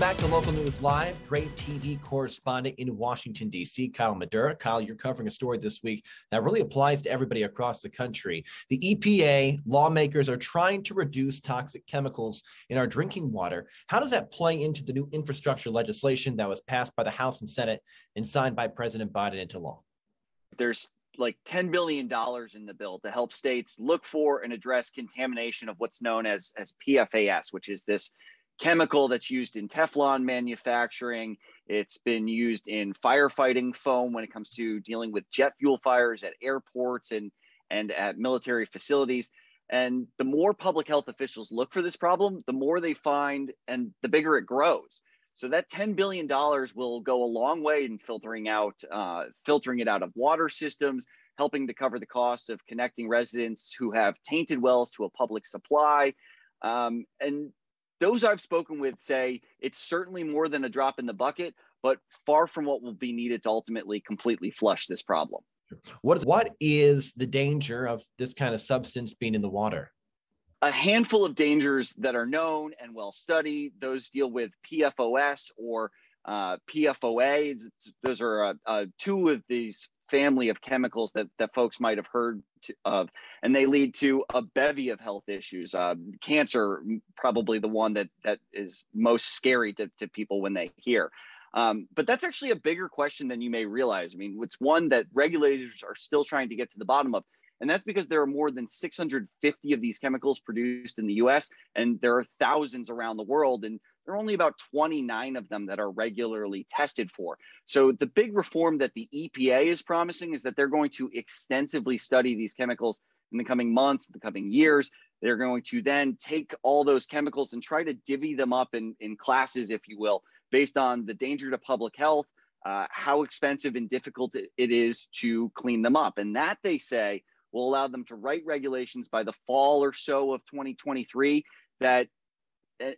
back to Local News Live. Gray TV correspondent in Washington, D.C., Kyle Midura. Kyle, you're covering a story this week that really applies to everybody across the country. The EPA, lawmakers are trying to reduce toxic chemicals in our drinking water. How does that play into the new infrastructure legislation that was passed by the House and Senate and signed by President Biden into law? There's like $10 billion in the bill to help states look for and address contamination of what's known as, as PFAS, which is this chemical that's used in Teflon manufacturing. It's been used in firefighting foam when it comes to dealing with jet fuel fires at airports and, and at military facilities. And the more public health officials look for this problem, the more they find and the bigger it grows. So that $10 billion will go a long way in filtering out, uh, filtering it out of water systems, helping to cover the cost of connecting residents who have tainted wells to a public supply. Um, and those I've spoken with say it's certainly more than a drop in the bucket, but far from what will be needed to ultimately completely flush this problem. What is what is the danger of this kind of substance being in the water? A handful of dangers that are known and well studied. Those deal with PFOS or uh, PFOA. Those are uh, uh, two of these family of chemicals that, that folks might have heard to, of, and they lead to a bevy of health issues. Uh, cancer, probably the one that that is most scary to, to people when they hear. Um, but that's actually a bigger question than you may realize. I mean, it's one that regulators are still trying to get to the bottom of. And that's because there are more than 650 of these chemicals produced in the US, and there are thousands around the world. And there are only about 29 of them that are regularly tested for. So the big reform that the EPA is promising is that they're going to extensively study these chemicals in the coming months, the coming years. They're going to then take all those chemicals and try to divvy them up in, in classes, if you will, based on the danger to public health, uh, how expensive and difficult it is to clean them up. And that, they say, will allow them to write regulations by the fall or so of 2023 that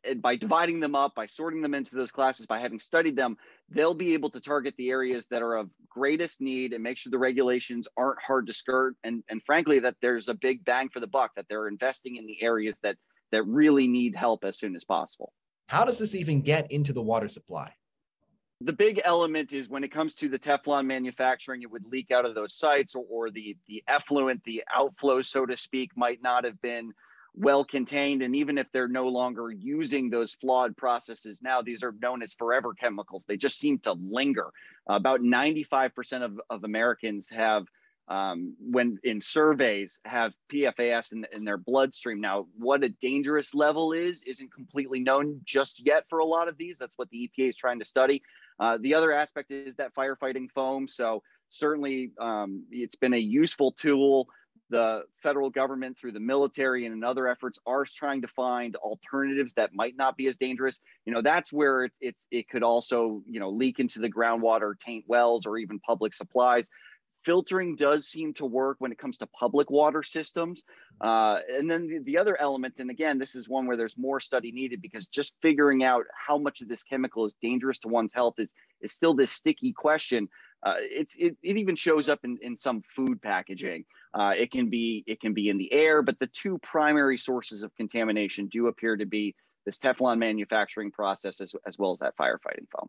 and by dividing them up, by sorting them into those classes, by having studied them, they'll be able to target the areas that are of greatest need and make sure the regulations aren't hard to skirt. And, and frankly, that there's a big bang for the buck, that they're investing in the areas that, that really need help as soon as possible. How does this even get into the water supply? The big element is when it comes to the Teflon manufacturing, it would leak out of those sites or, or the, the effluent, the outflow, so to speak, might not have been well contained. And even if they're no longer using those flawed processes now, these are known as forever chemicals. They just seem to linger. Uh, about 95% of, of Americans have, um, when in surveys, have PFAS in, in their bloodstream. Now, what a dangerous level is, isn't completely known just yet for a lot of these. That's what the EPA is trying to study. Uh, the other aspect is that firefighting foam. So, certainly, um, it's been a useful tool the federal government through the military and in other efforts are trying to find alternatives that might not be as dangerous. You know that's where it's, it's it could also you know leak into the groundwater taint wells or even public supplies. Filtering does seem to work when it comes to public water systems. Uh, and then the, the other element and again this is one where there's more study needed because just figuring out how much of this chemical is dangerous to one's health is is still this sticky question uh, it, it, it even shows up in, in some food packaging. Uh, it can be it can be in the air, but the two primary sources of contamination do appear to be this Teflon manufacturing process as, as well as that firefighting foam.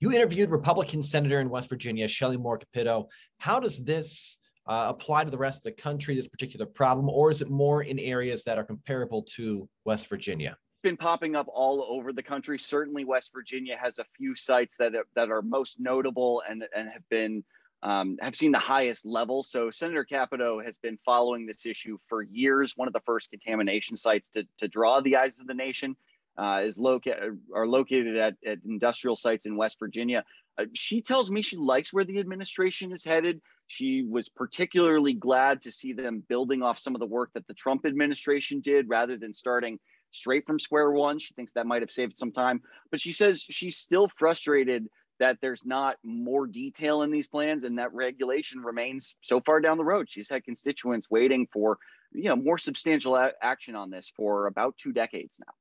You interviewed Republican Senator in West Virginia, Shelley Moore Capito. How does this uh, apply to the rest of the country, this particular problem, or is it more in areas that are comparable to West Virginia? Been popping up all over the country. Certainly, West Virginia has a few sites that are, that are most notable and and have been um, have seen the highest level. So Senator Capito has been following this issue for years. One of the first contamination sites to, to draw the eyes of the nation uh, is located are located at, at industrial sites in West Virginia. Uh, she tells me she likes where the administration is headed. She was particularly glad to see them building off some of the work that the Trump administration did rather than starting straight from square one. She thinks that might have saved some time, but she says she's still frustrated that there's not more detail in these plans and that regulation remains so far down the road. She's had constituents waiting for, you know, more substantial a- action on this for about two decades now.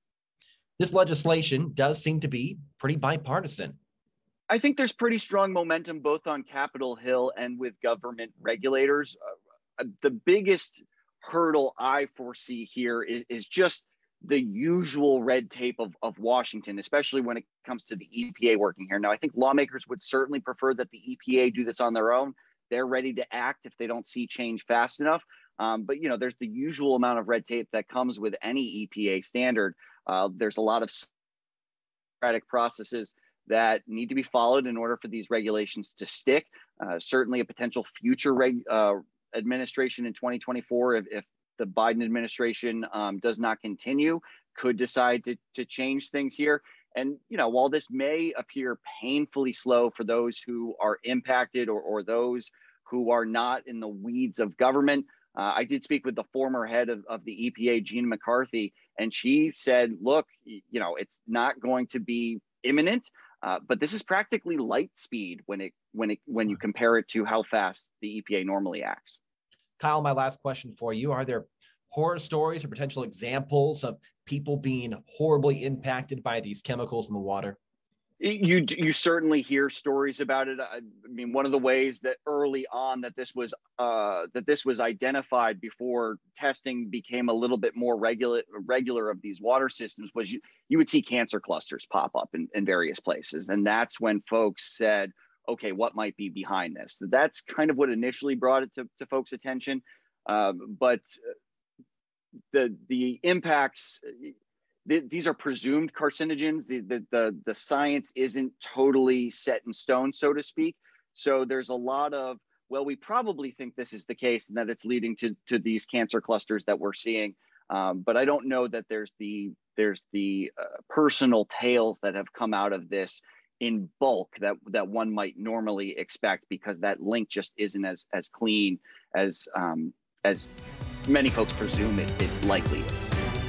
This legislation does seem to be pretty bipartisan. I think there's pretty strong momentum both on Capitol Hill and with government regulators. Uh, the biggest hurdle I foresee here is, is just the usual red tape of, of Washington, especially when it comes to the EPA working here. Now, I think lawmakers would certainly prefer that the EPA do this on their own. They're ready to act if they don't see change fast enough. Um, but you know, there's the usual amount of red tape that comes with any EPA standard. Uh, there's a lot of processes that need to be followed in order for these regulations to stick. Uh, certainly, a potential future reg, uh, administration in 2024, if, if the Biden administration um, does not continue, could decide to, to change things here. And you know, while this may appear painfully slow for those who are impacted or, or those who are not in the weeds of government, uh, I did speak with the former head of, of the EPA, Gina McCarthy, and she said, "Look, you know, it's not going to be imminent, uh, but this is practically light speed when it when it when you compare it to how fast the EPA normally acts." Kyle, my last question for you: Are there horror stories or potential examples of people being horribly impacted by these chemicals in the water? You you certainly hear stories about it. I mean, one of the ways that early on that this was uh, that this was identified before testing became a little bit more regular regular of these water systems was you you would see cancer clusters pop up in, in various places, and that's when folks said, okay, what might be behind this? That's kind of what initially brought it to, to folks' attention. Um, but the the impacts these are presumed carcinogens. The, the, the, the science isn't totally set in stone, so to speak. So there's a lot of, well, we probably think this is the case and that it's leading to, to these cancer clusters that we're seeing. Um, but I don't know that there's the there's the uh, personal tales that have come out of this in bulk that that one might normally expect because that link just isn't as as clean as um, as many folks presume it, it likely is.